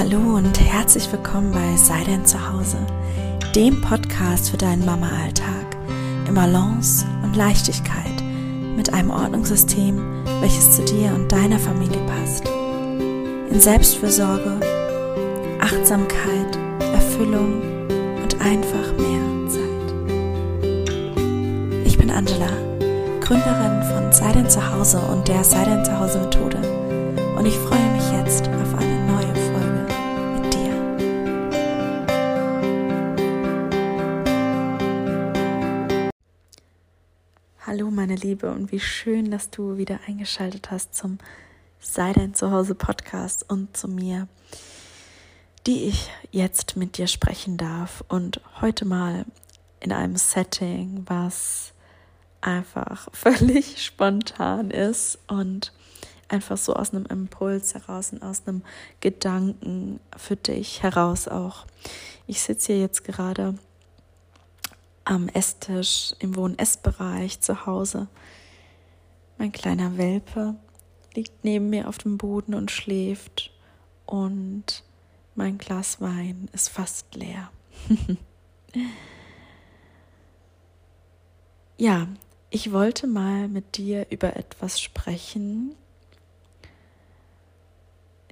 Hallo und herzlich willkommen bei Sei denn zu Hause, dem Podcast für deinen Mama-Alltag in Balance und Leichtigkeit mit einem Ordnungssystem, welches zu dir und deiner Familie passt. In Selbstfürsorge, Achtsamkeit, Erfüllung und einfach mehr Zeit. Ich bin Angela, Gründerin von Sei denn zu Hause und der Sei denn zu Hause Methode und ich freue mich jetzt Hallo meine Liebe und wie schön, dass du wieder eingeschaltet hast zum Sei dein Zuhause Podcast und zu mir, die ich jetzt mit dir sprechen darf und heute mal in einem Setting, was einfach völlig spontan ist und einfach so aus einem Impuls heraus und aus einem Gedanken für dich heraus auch. Ich sitze hier jetzt gerade am Esstisch im Wohn-Essbereich zu Hause. Mein kleiner Welpe liegt neben mir auf dem Boden und schläft und mein Glas Wein ist fast leer. ja, ich wollte mal mit dir über etwas sprechen,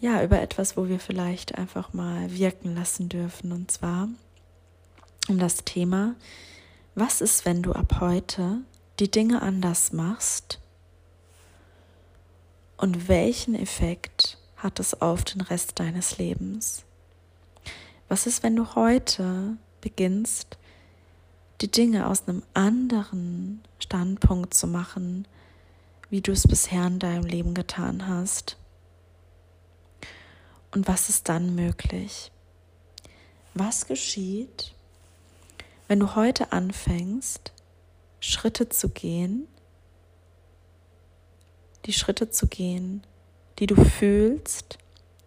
ja, über etwas, wo wir vielleicht einfach mal wirken lassen dürfen. Und zwar um das Thema, was ist, wenn du ab heute die Dinge anders machst? Und welchen Effekt hat es auf den Rest deines Lebens? Was ist, wenn du heute beginnst, die Dinge aus einem anderen Standpunkt zu machen, wie du es bisher in deinem Leben getan hast? Und was ist dann möglich? Was geschieht, wenn du heute anfängst, Schritte zu gehen, die Schritte zu gehen, die du fühlst,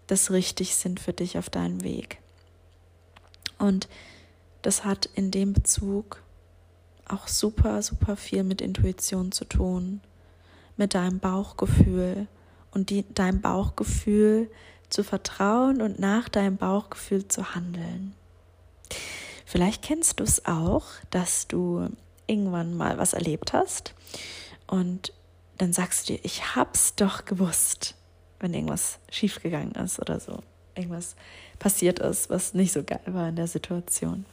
dass richtig sind für dich auf deinem Weg? Und das hat in dem Bezug auch super, super viel mit Intuition zu tun, mit deinem Bauchgefühl und die, deinem Bauchgefühl zu vertrauen und nach deinem Bauchgefühl zu handeln. Vielleicht kennst du es auch, dass du irgendwann mal was erlebt hast und dann sagst du dir, ich hab's doch gewusst, wenn irgendwas schiefgegangen ist oder so, irgendwas passiert ist, was nicht so geil war in der Situation.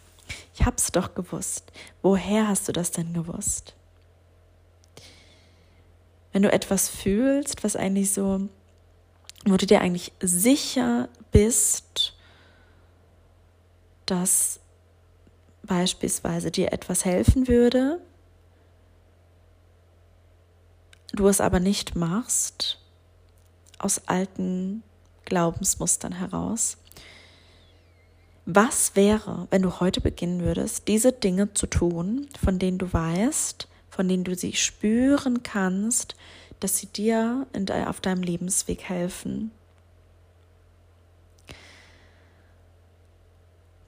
Ich hab's doch gewusst. Woher hast du das denn gewusst? Wenn du etwas fühlst, was eigentlich so wo du dir eigentlich sicher bist, dass beispielsweise dir etwas helfen würde, du es aber nicht machst, aus alten Glaubensmustern heraus. Was wäre, wenn du heute beginnen würdest, diese Dinge zu tun, von denen du weißt, von denen du sie spüren kannst, dass sie dir in, auf deinem Lebensweg helfen.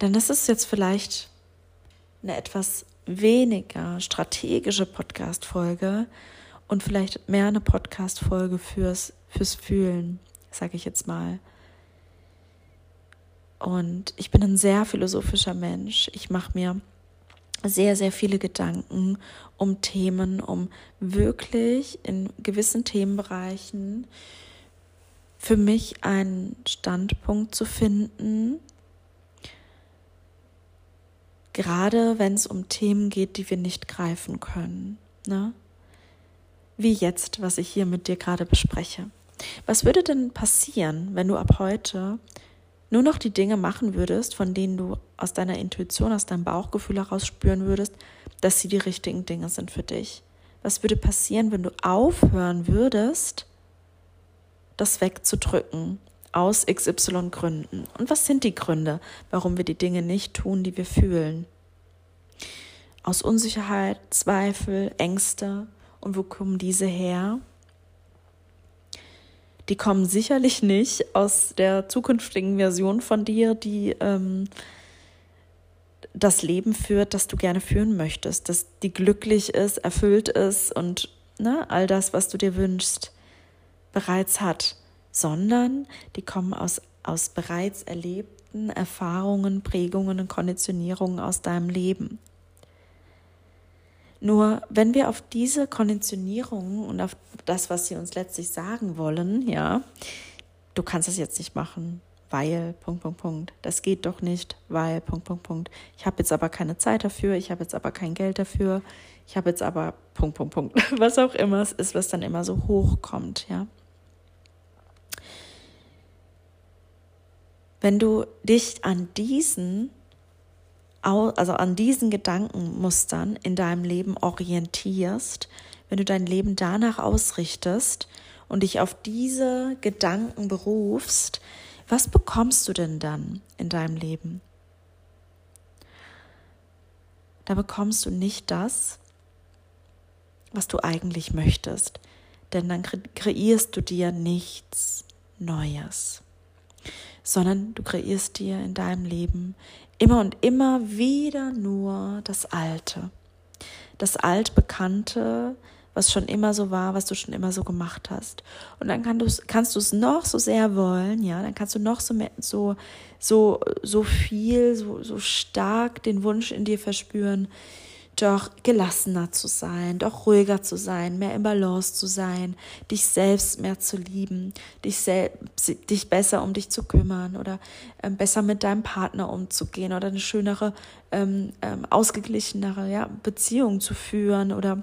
Denn das ist jetzt vielleicht eine etwas weniger strategische Podcast-Folge und vielleicht mehr eine Podcast-Folge fürs, fürs Fühlen, sage ich jetzt mal. Und ich bin ein sehr philosophischer Mensch. Ich mache mir sehr, sehr viele Gedanken um Themen, um wirklich in gewissen Themenbereichen für mich einen Standpunkt zu finden, gerade wenn es um Themen geht, die wir nicht greifen können. Ne? Wie jetzt, was ich hier mit dir gerade bespreche. Was würde denn passieren, wenn du ab heute nur noch die Dinge machen würdest, von denen du aus deiner Intuition, aus deinem Bauchgefühl heraus spüren würdest, dass sie die richtigen Dinge sind für dich? Was würde passieren, wenn du aufhören würdest, das wegzudrücken aus XY Gründen? Und was sind die Gründe, warum wir die Dinge nicht tun, die wir fühlen? Aus Unsicherheit, Zweifel, Ängste. Und wo kommen diese her? die kommen sicherlich nicht aus der zukünftigen Version von dir, die ähm, das Leben führt, das du gerne führen möchtest, dass die glücklich ist, erfüllt ist und ne, all das, was du dir wünschst, bereits hat, sondern die kommen aus aus bereits erlebten Erfahrungen, Prägungen und Konditionierungen aus deinem Leben. Nur wenn wir auf diese Konditionierungen und auf das, was sie uns letztlich sagen wollen, ja, du kannst es jetzt nicht machen, weil, Punkt, Punkt, Punkt. Das geht doch nicht, weil, Punkt, Punkt, Punkt. Ich habe jetzt aber keine Zeit dafür, ich habe jetzt aber kein Geld dafür, ich habe jetzt aber Punkt, Punkt, Punkt. Was auch immer es ist, was dann immer so hochkommt, ja. Wenn du dich an diesen, also an diesen Gedankenmustern in deinem Leben orientierst, wenn du dein Leben danach ausrichtest und dich auf diese Gedanken berufst, was bekommst du denn dann in deinem Leben? Da bekommst du nicht das, was du eigentlich möchtest, denn dann kreierst du dir nichts Neues, sondern du kreierst dir in deinem Leben immer und immer wieder nur das Alte, das altbekannte, was schon immer so war, was du schon immer so gemacht hast. Und dann kann kannst du es noch so sehr wollen, ja, dann kannst du noch so, so, so, so viel, so, so stark den Wunsch in dir verspüren, doch gelassener zu sein, doch ruhiger zu sein, mehr im Balance zu sein, dich selbst mehr zu lieben, dich, selbst, dich besser um dich zu kümmern oder ähm, besser mit deinem Partner umzugehen oder eine schönere, ähm, ähm, ausgeglichenere ja, Beziehung zu führen oder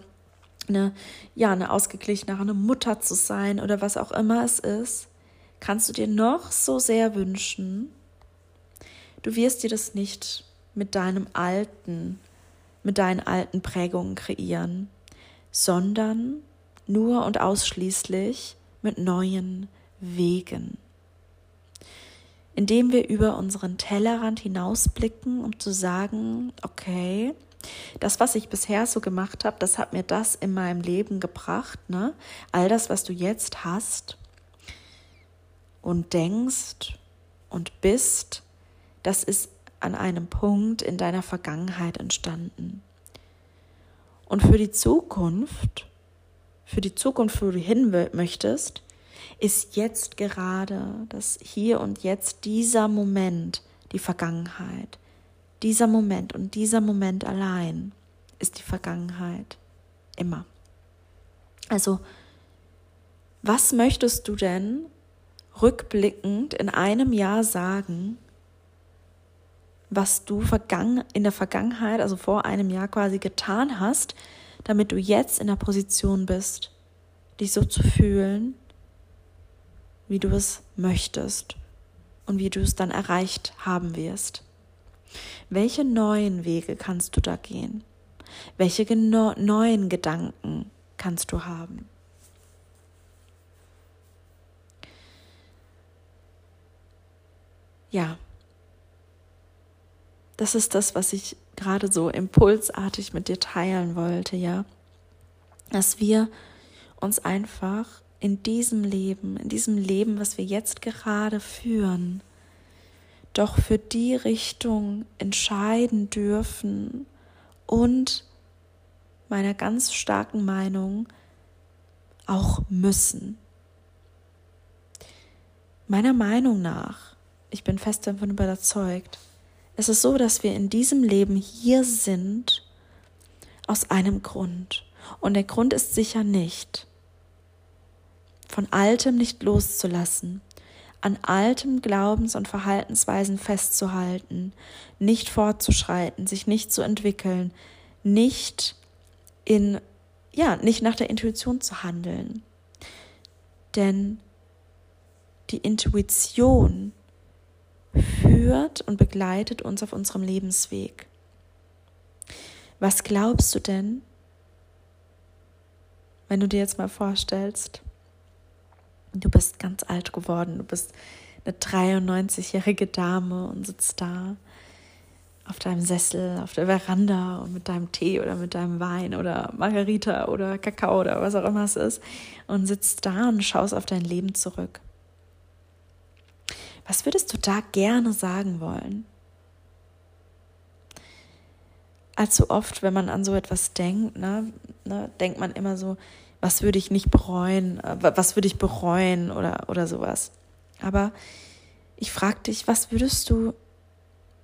eine, ja, eine ausgeglichenere Mutter zu sein oder was auch immer es ist, kannst du dir noch so sehr wünschen. Du wirst dir das nicht mit deinem alten, mit deinen alten Prägungen kreieren, sondern nur und ausschließlich mit neuen Wegen. Indem wir über unseren Tellerrand hinausblicken, um zu sagen, okay, das, was ich bisher so gemacht habe, das hat mir das in meinem Leben gebracht. Ne? All das, was du jetzt hast und denkst und bist, das ist an einem Punkt in deiner Vergangenheit entstanden. Und für die Zukunft, für die Zukunft, wo du hin möchtest, ist jetzt gerade das Hier und Jetzt dieser Moment die Vergangenheit. Dieser Moment und dieser Moment allein ist die Vergangenheit. Immer. Also, was möchtest du denn rückblickend in einem Jahr sagen, was du in der Vergangenheit, also vor einem Jahr quasi getan hast, damit du jetzt in der Position bist, dich so zu fühlen, wie du es möchtest und wie du es dann erreicht haben wirst. Welche neuen Wege kannst du da gehen? Welche neuen Gedanken kannst du haben? Ja, das ist das, was ich gerade so impulsartig mit dir teilen wollte, ja. Dass wir uns einfach in diesem Leben, in diesem Leben, was wir jetzt gerade führen, doch für die Richtung entscheiden dürfen und meiner ganz starken Meinung auch müssen. Meiner Meinung nach, ich bin fest davon überzeugt, es ist so, dass wir in diesem Leben hier sind aus einem Grund. Und der Grund ist sicher nicht, von Altem nicht loszulassen, an altem Glaubens- und Verhaltensweisen festzuhalten, nicht fortzuschreiten, sich nicht zu entwickeln, nicht in, ja, nicht nach der Intuition zu handeln. Denn die Intuition führt und begleitet uns auf unserem Lebensweg. Was glaubst du denn, wenn du dir jetzt mal vorstellst, du bist ganz alt geworden, du bist eine 93-jährige Dame und sitzt da auf deinem Sessel, auf der Veranda und mit deinem Tee oder mit deinem Wein oder Margarita oder Kakao oder was auch immer es ist und sitzt da und schaust auf dein Leben zurück. Was würdest du da gerne sagen wollen? Allzu oft, wenn man an so etwas denkt, ne, ne, denkt man immer so, was würde ich nicht bereuen, äh, was würde ich bereuen oder, oder sowas. Aber ich frage dich, was würdest du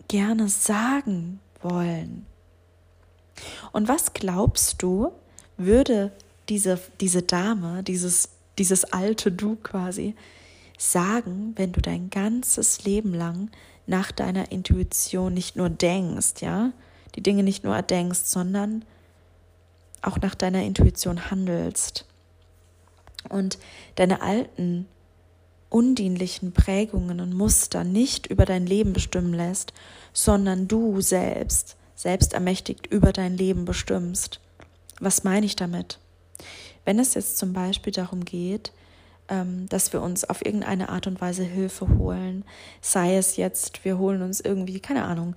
gerne sagen wollen? Und was glaubst du, würde diese, diese Dame, dieses, dieses alte Du quasi, sagen, wenn du dein ganzes Leben lang nach deiner Intuition nicht nur denkst, ja, die Dinge nicht nur erdenkst, sondern auch nach deiner Intuition handelst und deine alten undienlichen Prägungen und Muster nicht über dein Leben bestimmen lässt, sondern du selbst, selbst ermächtigt über dein Leben bestimmst. Was meine ich damit? Wenn es jetzt zum Beispiel darum geht, dass wir uns auf irgendeine Art und Weise Hilfe holen, sei es jetzt, wir holen uns irgendwie, keine Ahnung,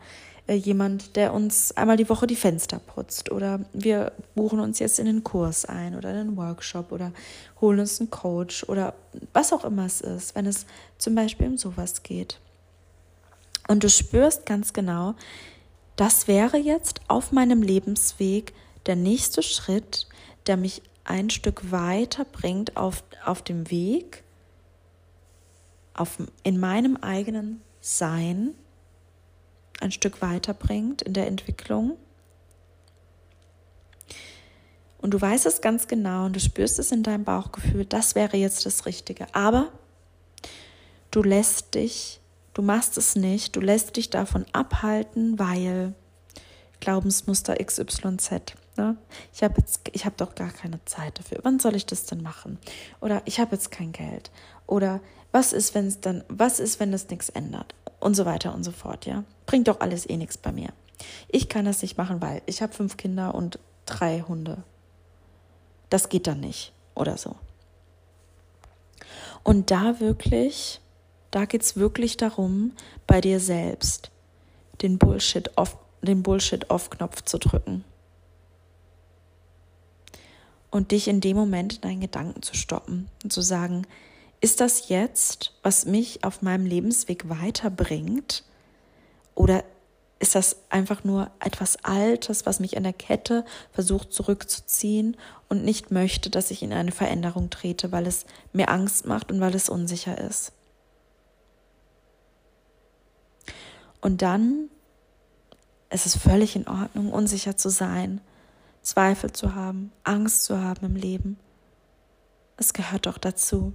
äh, jemand, der uns einmal die Woche die Fenster putzt oder wir buchen uns jetzt in einen Kurs ein oder in einen Workshop oder holen uns einen Coach oder was auch immer es ist, wenn es zum Beispiel um sowas geht. Und du spürst ganz genau, das wäre jetzt auf meinem Lebensweg der nächste Schritt, der mich ein Stück weiter bringt auf, auf dem Weg, auf, in meinem eigenen Sein ein Stück weiterbringt in der Entwicklung. Und du weißt es ganz genau und du spürst es in deinem Bauchgefühl, das wäre jetzt das Richtige. Aber du lässt dich, du machst es nicht, du lässt dich davon abhalten, weil Glaubensmuster XYZ. Ne? Ich habe jetzt, ich habe doch gar keine Zeit dafür. Wann soll ich das denn machen? Oder ich habe jetzt kein Geld. Oder was ist, wenn es dann, was ist, wenn das nichts ändert? und so weiter und so fort, ja. Bringt doch alles eh nichts bei mir. Ich kann das nicht machen, weil ich habe fünf Kinder und drei Hunde. Das geht dann nicht oder so. Und da wirklich, da geht es wirklich darum, bei dir selbst den Bullshit auf den Bullshit auf Knopf zu drücken. Und dich in dem Moment in deinen Gedanken zu stoppen und zu sagen, ist das jetzt, was mich auf meinem Lebensweg weiterbringt? Oder ist das einfach nur etwas Altes, was mich an der Kette versucht zurückzuziehen und nicht möchte, dass ich in eine Veränderung trete, weil es mir Angst macht und weil es unsicher ist? Und dann ist es völlig in Ordnung, unsicher zu sein, Zweifel zu haben, Angst zu haben im Leben. Es gehört doch dazu.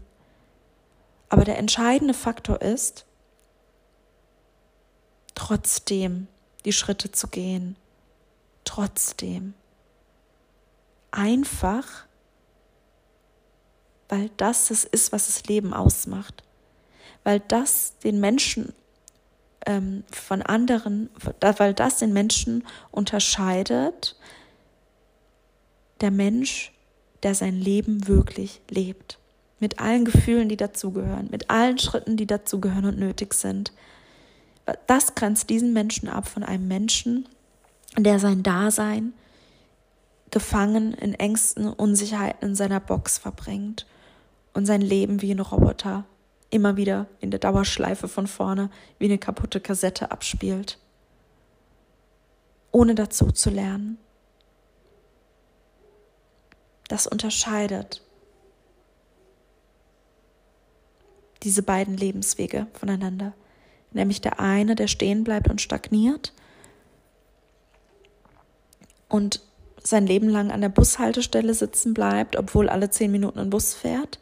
Aber der entscheidende Faktor ist, trotzdem die Schritte zu gehen. Trotzdem. Einfach, weil das es ist, was das Leben ausmacht. Weil das den Menschen ähm, von anderen, weil das den Menschen unterscheidet, der Mensch, der sein Leben wirklich lebt mit allen Gefühlen, die dazugehören, mit allen Schritten, die dazugehören und nötig sind. Das grenzt diesen Menschen ab von einem Menschen, der sein Dasein gefangen in Ängsten, Unsicherheiten in seiner Box verbringt und sein Leben wie ein Roboter immer wieder in der Dauerschleife von vorne wie eine kaputte Kassette abspielt, ohne dazu zu lernen. Das unterscheidet diese beiden Lebenswege voneinander. Nämlich der eine, der stehen bleibt und stagniert und sein Leben lang an der Bushaltestelle sitzen bleibt, obwohl alle zehn Minuten ein Bus fährt.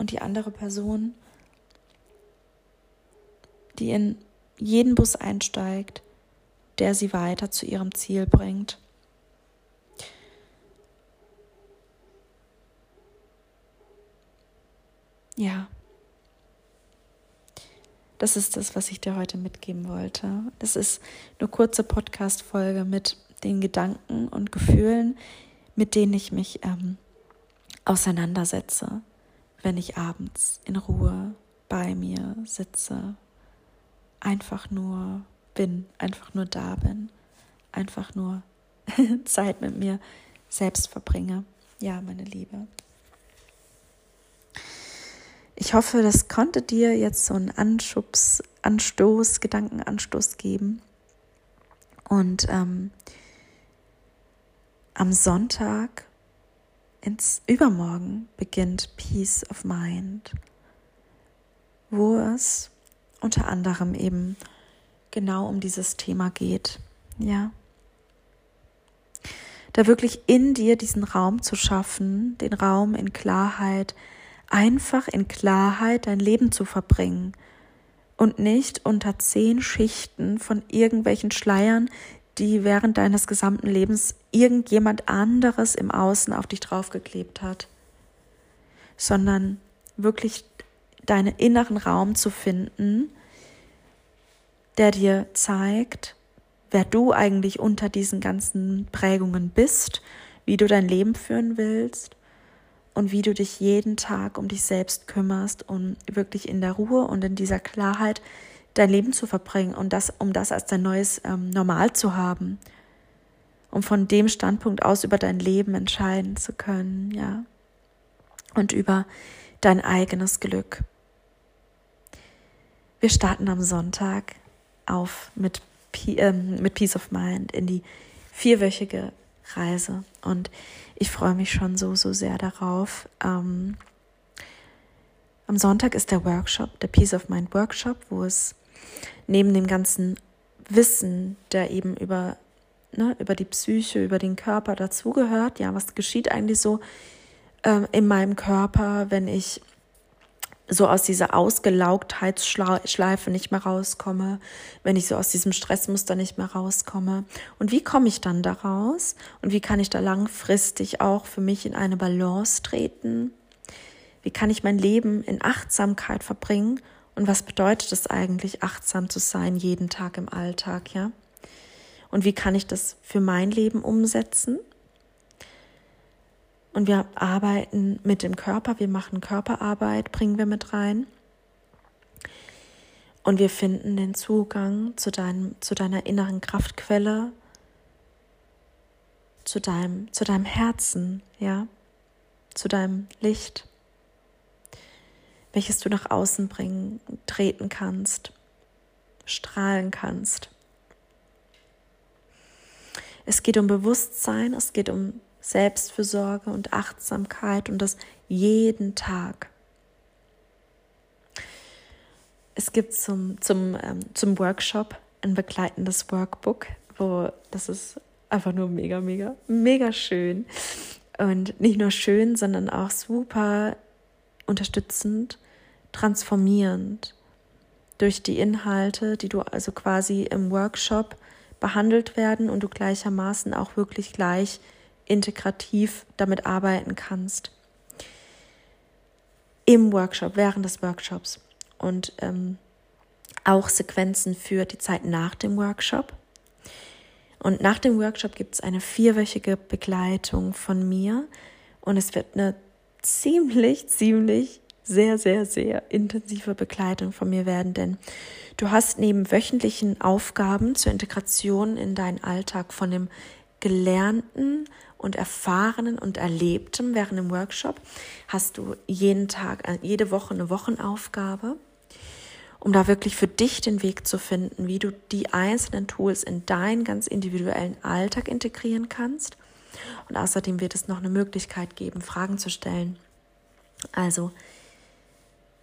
Und die andere Person, die in jeden Bus einsteigt, der sie weiter zu ihrem Ziel bringt. ja, das ist das, was ich dir heute mitgeben wollte. Das ist eine kurze Podcast-Folge mit den Gedanken und Gefühlen, mit denen ich mich ähm, auseinandersetze, wenn ich abends in Ruhe bei mir sitze, einfach nur bin, einfach nur da bin, einfach nur Zeit mit mir selbst verbringe. Ja, meine Liebe. Ich hoffe, das konnte dir jetzt so einen Anschubs, Anstoß, Gedankenanstoß geben. Und ähm, am Sonntag ins Übermorgen beginnt Peace of Mind. wo es unter anderem eben genau um dieses Thema geht. Ja. Da wirklich in dir diesen Raum zu schaffen, den Raum in Klarheit, einfach in Klarheit dein Leben zu verbringen und nicht unter zehn Schichten von irgendwelchen Schleiern, die während deines gesamten Lebens irgendjemand anderes im Außen auf dich draufgeklebt hat, sondern wirklich deinen inneren Raum zu finden, der dir zeigt, wer du eigentlich unter diesen ganzen Prägungen bist, wie du dein Leben führen willst und wie du dich jeden Tag um dich selbst kümmerst, um wirklich in der Ruhe und in dieser Klarheit dein Leben zu verbringen und das, um das als dein neues ähm, Normal zu haben, um von dem Standpunkt aus über dein Leben entscheiden zu können, ja, und über dein eigenes Glück. Wir starten am Sonntag auf mit, äh, mit Peace of Mind in die vierwöchige Reise und ich freue mich schon so, so sehr darauf. Ähm, am Sonntag ist der Workshop, der Peace of Mind Workshop, wo es neben dem ganzen Wissen, der eben über, ne, über die Psyche, über den Körper dazugehört, ja, was geschieht eigentlich so ähm, in meinem Körper, wenn ich so aus dieser Ausgelaugtheitsschleife nicht mehr rauskomme, wenn ich so aus diesem Stressmuster nicht mehr rauskomme. Und wie komme ich dann daraus? Und wie kann ich da langfristig auch für mich in eine Balance treten? Wie kann ich mein Leben in Achtsamkeit verbringen? Und was bedeutet es eigentlich, achtsam zu sein jeden Tag im Alltag, ja? Und wie kann ich das für mein Leben umsetzen? Und wir arbeiten mit dem Körper, wir machen Körperarbeit, bringen wir mit rein. Und wir finden den Zugang zu, deinem, zu deiner inneren Kraftquelle, zu deinem, zu deinem Herzen, ja, zu deinem Licht, welches du nach außen bringen, treten kannst, strahlen kannst. Es geht um Bewusstsein, es geht um Selbstfürsorge und Achtsamkeit und das jeden Tag. Es gibt zum, zum, ähm, zum Workshop ein begleitendes Workbook, wo das ist einfach nur mega, mega, mega schön. Und nicht nur schön, sondern auch super unterstützend, transformierend durch die Inhalte, die du also quasi im Workshop behandelt werden und du gleichermaßen auch wirklich gleich integrativ damit arbeiten kannst. Im Workshop, während des Workshops und ähm, auch Sequenzen für die Zeit nach dem Workshop. Und nach dem Workshop gibt es eine vierwöchige Begleitung von mir und es wird eine ziemlich, ziemlich, sehr, sehr, sehr intensive Begleitung von mir werden, denn du hast neben wöchentlichen Aufgaben zur Integration in deinen Alltag von dem Gelernten und Erfahrenen und Erlebtem während dem Workshop hast du jeden Tag, äh, jede Woche eine Wochenaufgabe, um da wirklich für dich den Weg zu finden, wie du die einzelnen Tools in deinen ganz individuellen Alltag integrieren kannst. Und außerdem wird es noch eine Möglichkeit geben, Fragen zu stellen. Also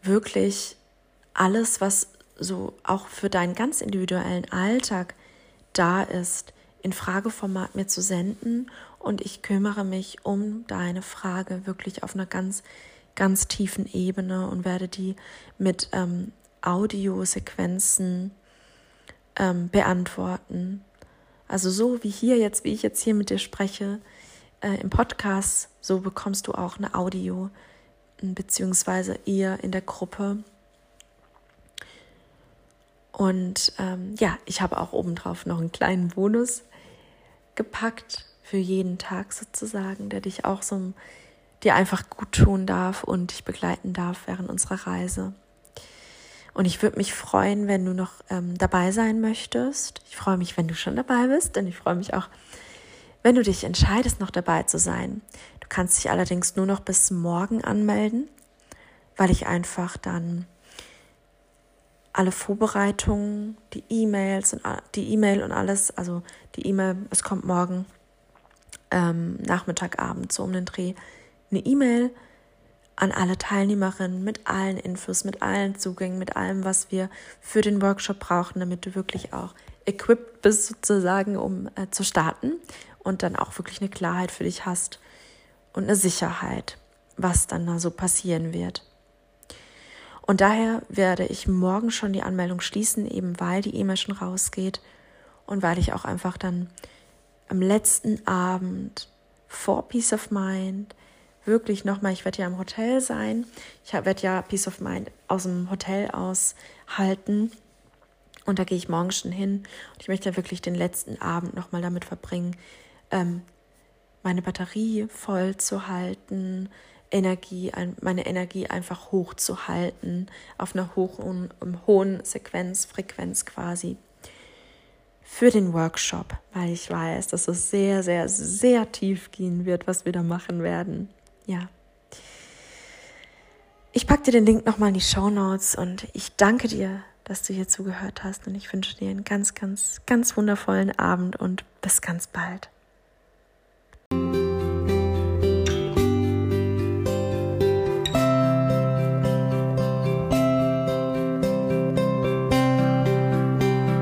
wirklich alles, was so auch für deinen ganz individuellen Alltag da ist, in Frageformat mir zu senden und ich kümmere mich um deine Frage wirklich auf einer ganz, ganz tiefen Ebene und werde die mit ähm, Audiosequenzen ähm, beantworten. Also so wie hier jetzt, wie ich jetzt hier mit dir spreche, äh, im Podcast, so bekommst du auch eine Audio, beziehungsweise ihr in der Gruppe. Und ähm, ja, ich habe auch obendrauf noch einen kleinen Bonus gepackt für jeden Tag sozusagen, der dich auch so dir einfach gut tun darf und dich begleiten darf während unserer Reise. Und ich würde mich freuen, wenn du noch ähm, dabei sein möchtest. Ich freue mich, wenn du schon dabei bist, denn ich freue mich auch, wenn du dich entscheidest, noch dabei zu sein. Du kannst dich allerdings nur noch bis morgen anmelden, weil ich einfach dann alle Vorbereitungen, die E-Mails und die E-Mail und alles, also die E-Mail, es kommt morgen ähm, Nachmittag, so um den Dreh, eine E-Mail an alle Teilnehmerinnen mit allen Infos, mit allen Zugängen, mit allem, was wir für den Workshop brauchen, damit du wirklich auch equipped bist sozusagen, um äh, zu starten und dann auch wirklich eine Klarheit für dich hast und eine Sicherheit, was dann da so passieren wird. Und daher werde ich morgen schon die Anmeldung schließen, eben weil die E-Mail schon rausgeht und weil ich auch einfach dann am letzten Abend vor Peace of Mind wirklich nochmal, ich werde ja im Hotel sein, ich werde ja Peace of Mind aus dem Hotel aushalten und da gehe ich morgen schon hin. Und ich möchte ja wirklich den letzten Abend nochmal damit verbringen, ähm, meine Batterie voll zu halten, Energie, meine Energie einfach hochzuhalten, auf einer hohen, hohen Sequenz, Frequenz quasi für den Workshop, weil ich weiß, dass es sehr, sehr, sehr tief gehen wird, was wir da machen werden. Ja. Ich packe dir den Link nochmal in die Show Notes und ich danke dir, dass du hier zugehört hast und ich wünsche dir einen ganz, ganz, ganz wundervollen Abend und bis ganz bald.